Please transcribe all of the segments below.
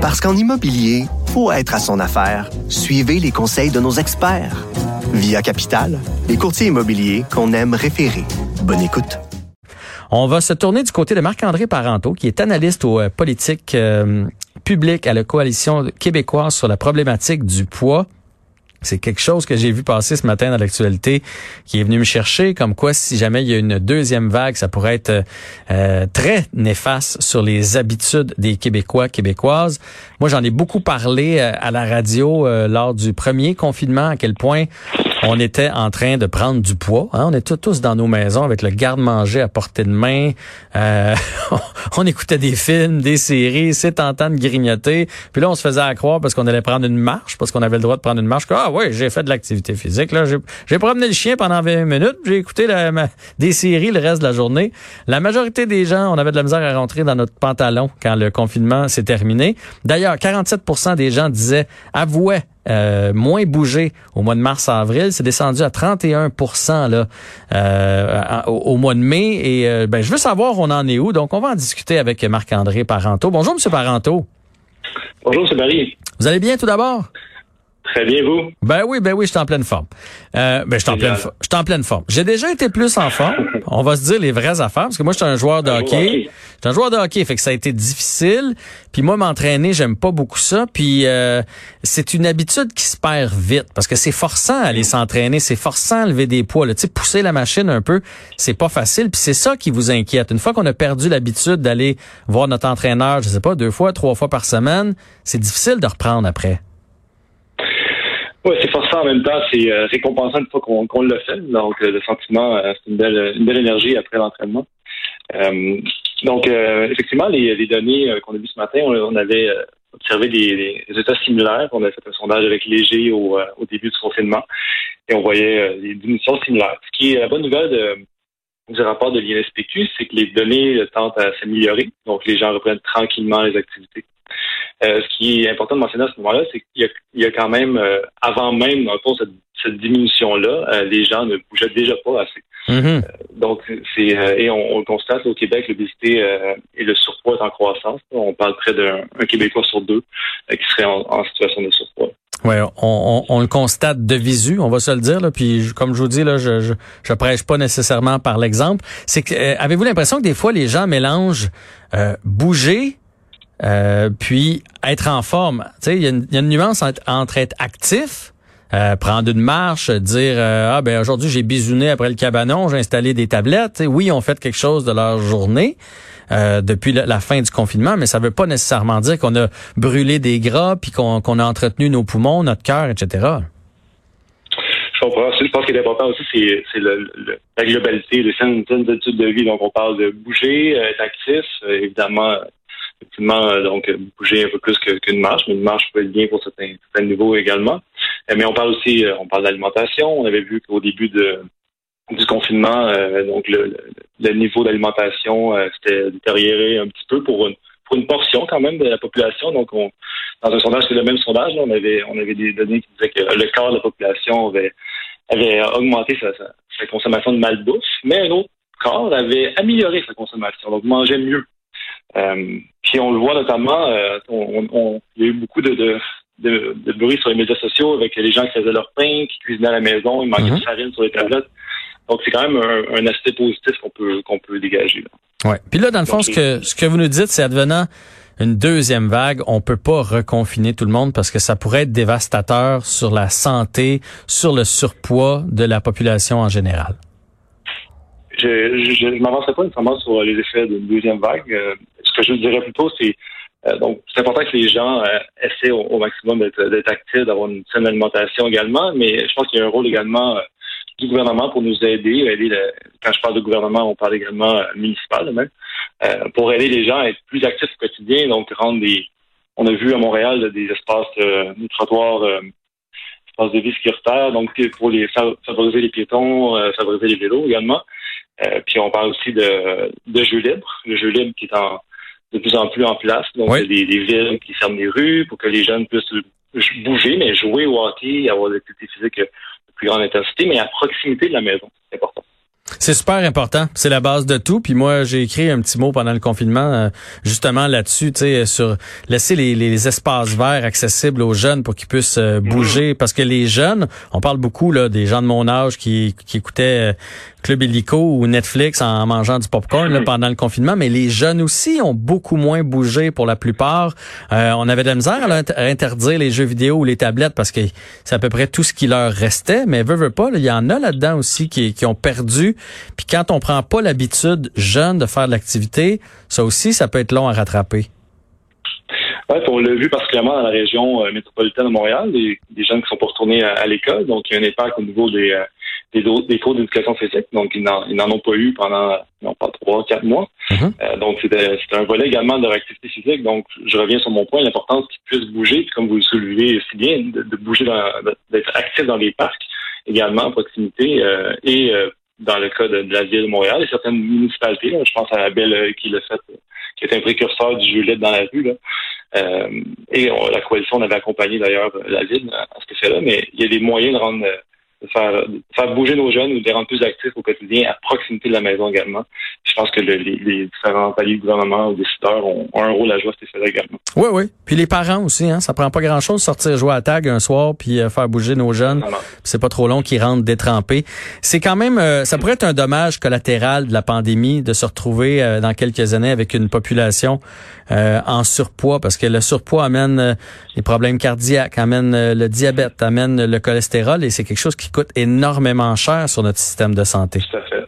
Parce qu'en immobilier, faut être à son affaire. Suivez les conseils de nos experts. Via Capital, les courtiers immobiliers qu'on aime référer. Bonne écoute. On va se tourner du côté de Marc-André Parenteau, qui est analyste aux euh, politiques euh, publiques à la Coalition québécoise sur la problématique du poids. C'est quelque chose que j'ai vu passer ce matin dans l'actualité qui est venu me chercher, comme quoi si jamais il y a une deuxième vague, ça pourrait être euh, très néfaste sur les habitudes des Québécois, Québécoises. Moi, j'en ai beaucoup parlé euh, à la radio euh, lors du premier confinement, à quel point on était en train de prendre du poids. Hein? On était tous dans nos maisons avec le garde-manger à portée de main. Euh, on écoutait des films, des séries, c'est tentant de grignoter. Puis là, on se faisait à croire parce qu'on allait prendre une marche, parce qu'on avait le droit de prendre une marche. Ah oui, j'ai fait de l'activité physique. Là, j'ai promené le chien pendant 20 minutes. J'ai écouté des séries le reste de la journée. La majorité des gens, on avait de la misère à rentrer dans notre pantalon quand le confinement s'est terminé. D'ailleurs, 47% des gens disaient, avouaient euh, moins bougé au mois de mars-avril. C'est descendu à 31 là, euh, au, mois de mai. Et euh, ben, je veux savoir on en est où. Donc, on va en discuter avec Marc-André Parenteau. Bonjour, M. Parenteau. Bonjour, M. Barry. Vous allez bien tout d'abord? Très bien, vous? Ben oui, ben oui, je suis en pleine forme. Euh, ben, je suis en pleine, je suis en pleine forme. J'ai déjà été plus en forme. On va se dire les vraies affaires, parce que moi, je suis un joueur de hockey. Je suis un joueur de hockey, fait que ça a été difficile. Puis moi, m'entraîner, j'aime pas beaucoup ça. Puis euh, c'est une habitude qui se perd vite, parce que c'est forçant à aller s'entraîner, c'est forçant à lever des poids. Tu sais, pousser la machine un peu, c'est pas facile. Puis c'est ça qui vous inquiète. Une fois qu'on a perdu l'habitude d'aller voir notre entraîneur, je sais pas, deux fois, trois fois par semaine, c'est difficile de reprendre après. Oui, c'est forçant en même temps, c'est euh, récompensant une fois qu'on le fait. Donc, euh, le sentiment, euh, c'est une belle, une belle énergie après l'entraînement. donc, effectivement, les, les données qu'on a vues ce matin, on, avait observé des, états similaires. On a fait un sondage avec Léger au, au début du confinement et on voyait des diminutions similaires. Ce qui est la bonne nouvelle de, du rapport de l'INSPQ, c'est que les données tentent à s'améliorer. Donc, les gens reprennent tranquillement les activités. Euh, ce qui est important de mentionner à ce moment-là, c'est qu'il y, a quand même, euh, avant même, dans le fond, cette, diminution-là, euh, les gens ne bougeaient déjà pas assez. Mm-hmm. donc, c'est et on, le constate au Québec, l'obésité et le surpoids est en croissance. On parle près d'un Québécois sur deux qui serait en, situation de surpoids. Oui, on, on, le constate de visu, on va se le dire. Là, puis comme je vous dis, là, je, je, je prêche pas nécessairement par l'exemple. C'est que avez-vous l'impression que des fois les gens mélangent bouger euh, puis être en forme. Il y, a une nuance entre, être actif, euh, prendre une marche, dire euh, ah ben aujourd'hui j'ai bisouné après le cabanon, j'ai installé des tablettes. oui, on fait quelque chose de leur journée. depuis la, fin du confinement, mais ça veut pas nécessairement dire qu'on a brûlé des gras puis qu'on a entretenu nos poumons, notre cœur, etc. Je comprends. Je pense qu'il est important aussi, c'est la globalité, les saines études de vie. Donc, on parle de bouger, être actif, évidemment, effectivement, euh, donc bouger un peu plus qu'une marche, mais une marche peut être bien pour certains, niveaux également. Euh, mais on parle aussi, euh, on parle d'alimentation. On avait vu qu'au début du confinement, donc le, niveau d'alimentation s'était détérioré un petit peu pour une portion quand même de la population. Donc, on, dans un sondage, c'est le même sondage. on avait des données qui disaient que le quart de la population avait augmenté sa, sa, consommation de malbouffe, mais un autre quart avait amélioré sa consommation, donc mangeait mieux. Euh, puis on le voit notamment, euh, on, il y a eu beaucoup de, de, de, bruit sur les médias sociaux avec les gens qui faisaient leur pain, qui cuisinaient à la maison, ils manquaient de mhm. farine sur les tablettes. Donc c'est quand même un, aspect positif qu'on peut qu'on peut dégager. Là. Ouais. Puis là, dans le fond, ce que ce que vous nous dites, c'est advenant une deuxième vague, on peut pas reconfiner tout le monde parce que ça pourrait être dévastateur sur la santé, sur le surpoids de la population en général. Je ne m'avancerai pas nécessairement sur les effets d'une deuxième vague. Ce que je dirais plutôt, c'est euh, donc c'est important que les gens euh, essaient au, maximum d'être actifs, d'avoir une saine alimentation également, mais je pense qu'il y a un rôle également euh, du gouvernement pour nous aider. aider quand je parle de gouvernement, on parle également municipal même, pour aider les gens à être plus actifs au quotidien, donc rendre des on a vu à Montréal des espaces des trottoirs espaces de vie sécuritaires, donc pour les favoriser les piétons, favoriser les vélos également. puis on parle aussi de, de jeux libres, le jeu libre qui est en de plus en plus en place. Donc, a des, villes qui ferment les rues pour que les jeunes puissent bouger, mais jouer au hockey, avoir des activités physiques de plus grande intensité, mais à proximité de la maison. C'est important. C'est super important. C'est la base de tout. Puis moi, j'ai écrit un petit mot pendant le confinement, euh, justement là-dessus, tu sais, sur laisser les, les, espaces verts accessibles aux jeunes pour qu'ils puissent euh, bouger. Parce que les jeunes, on parle beaucoup là des gens de mon âge qui, qui écoutaient euh, Club Illico ou Netflix en mangeant du popcorn là, pendant le confinement, mais les jeunes aussi ont beaucoup moins bougé pour la plupart. on avait de la misère à interdire les jeux vidéo ou les tablettes parce que c'est à peu près tout ce qui leur restait. Mais veut, veut pas, il y en a là-dedans aussi qui, qui ont perdu puis quand on prend pas l'habitude jeune de faire de l'activité, ça aussi, ça peut être long à rattraper. Oui, on l'a vu particulièrement dans la région euh, métropolitaine de Montréal, des, jeunes qui sont pas retournés à, l'école, donc il y a un impact au niveau des, euh, des, des, cours d'éducation physique, donc ils n'en ont pas eu pendant non pas trois, quatre mois. Mm-hmm. Euh, donc c'était un volet également de leur activité physique. Donc je reviens sur mon point, l'importance qu'ils puissent bouger, comme vous le soulevez si bien, de, bouger, d'être actifs dans les parcs également en proximité et dans le cas de, la ville de Montréal et certaines municipalités. je pense à la Belle euh, qui l'a fait, qui est un précurseur du jeu dans la rue. Là. Euh, et la coalition on avait accompagné d'ailleurs la ville à ce que c'est là, mais il y a des moyens de rendre de faire, faire bouger nos jeunes ou de les rendre plus actifs au quotidien à proximité de la maison également. Je pense que les, les, différents paliers du gouvernement ou décideurs ont, ont, un rôle à jouer à ce également. Oui, oui. Puis les parents aussi, hein, ça prend pas grand-chose sortir jouer à tag un soir puis euh, faire bouger nos jeunes. C'est pas trop long qu'ils rentrent détrempés. C'est quand même, euh, ça pourrait être un dommage collatéral de la pandémie de se retrouver euh, dans quelques années avec une population en surpoids parce que le surpoids amène les problèmes cardiaques, amène le diabète, amène le cholestérol et c'est quelque chose qui coûte énormément cher sur notre système de santé. Tout à fait.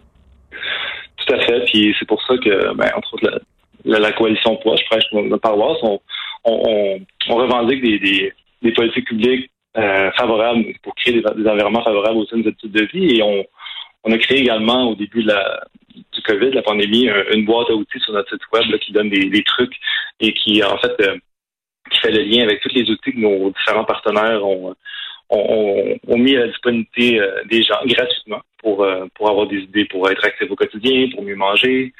Tout à fait. Puis c'est pour ça que, ben, entre autres, la, coalition Poids, je prêche notre paroisse, on, on, revendique des, politiques publiques euh, favorables pour créer des, environnements favorables aux études de vie. Et on, a créé également au début du COVID, la pandémie, une boîte à outils sur notre site web qui donne des, trucs et qui, en fait, euh, qui fait le lien avec tous les outils que nos différents partenaires ont, ont, mis à la disponibilité euh, des gens gratuitement pour, euh, pour avoir des idées pour être actifs au quotidien, pour mieux manger,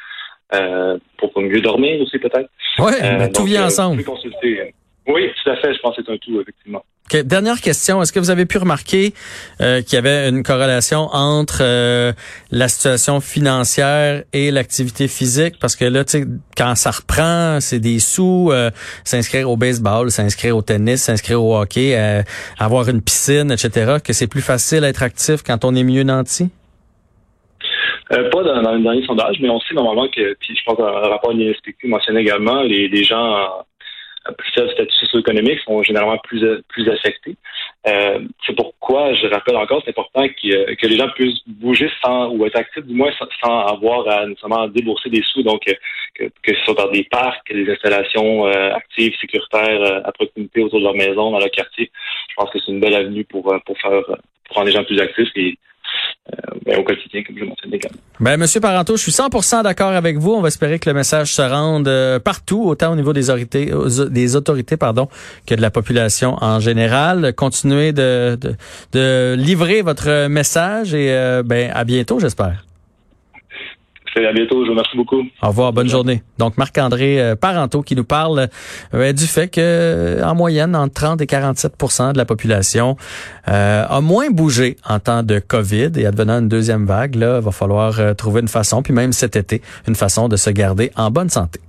euh, pour mieux dormir aussi peut-être. Oui, tout vient ensemble. Oui, tout à fait. Je pense que c'est un tout, effectivement. Dernière question. Est-ce que vous avez pu remarquer euh, qu'il y avait une corrélation entre euh, la situation financière et l'activité physique? Parce que là, tu sais, quand ça reprend, c'est des sous, euh, s'inscrire au baseball, s'inscrire au tennis, s'inscrire au hockey, avoir une piscine, etc., que c'est plus facile d'être actif quand on est mieux nanti? pas dans, dans, le dernier sondage, mais on sait normalement que, puis je pense qu'un rapport de l'INSPQ mentionnait également, les, les gens plus faible statut socio-économique sont généralement plus plus affectés. Euh, c'est pourquoi je rappelle encore, c'est important que, que les gens puissent bouger sans ou être actifs du moins sans, avoir à nécessairement débourser des sous. Donc que, que ce soit dans des parcs, des installations euh, actives, sécuritaires euh, à proximité autour de leur maison, dans leur quartier. Je pense que c'est une belle avenue pour pour faire pour rendre les gens plus actifs euh, ben, au quotidien, comme je mentionnais également. Ben, Monsieur Parenteau, je suis 100% d'accord avec vous. On va espérer que le message se rende euh, partout, autant au niveau des autorités, des autorités pardon, que de la population en général. Continuez de, de, de livrer votre message et euh, ben, à bientôt, j'espère. À bientôt. Je vous remercie beaucoup. Au revoir. Bonne journée. Donc, Marc-André euh, Parenteau qui nous parle euh, du fait que, euh, en moyenne, entre 30 et 47% de la population a moins bougé en temps de COVID et advenant une deuxième vague, là, va falloir trouver une façon, puis même cet été, une façon de se garder en bonne santé.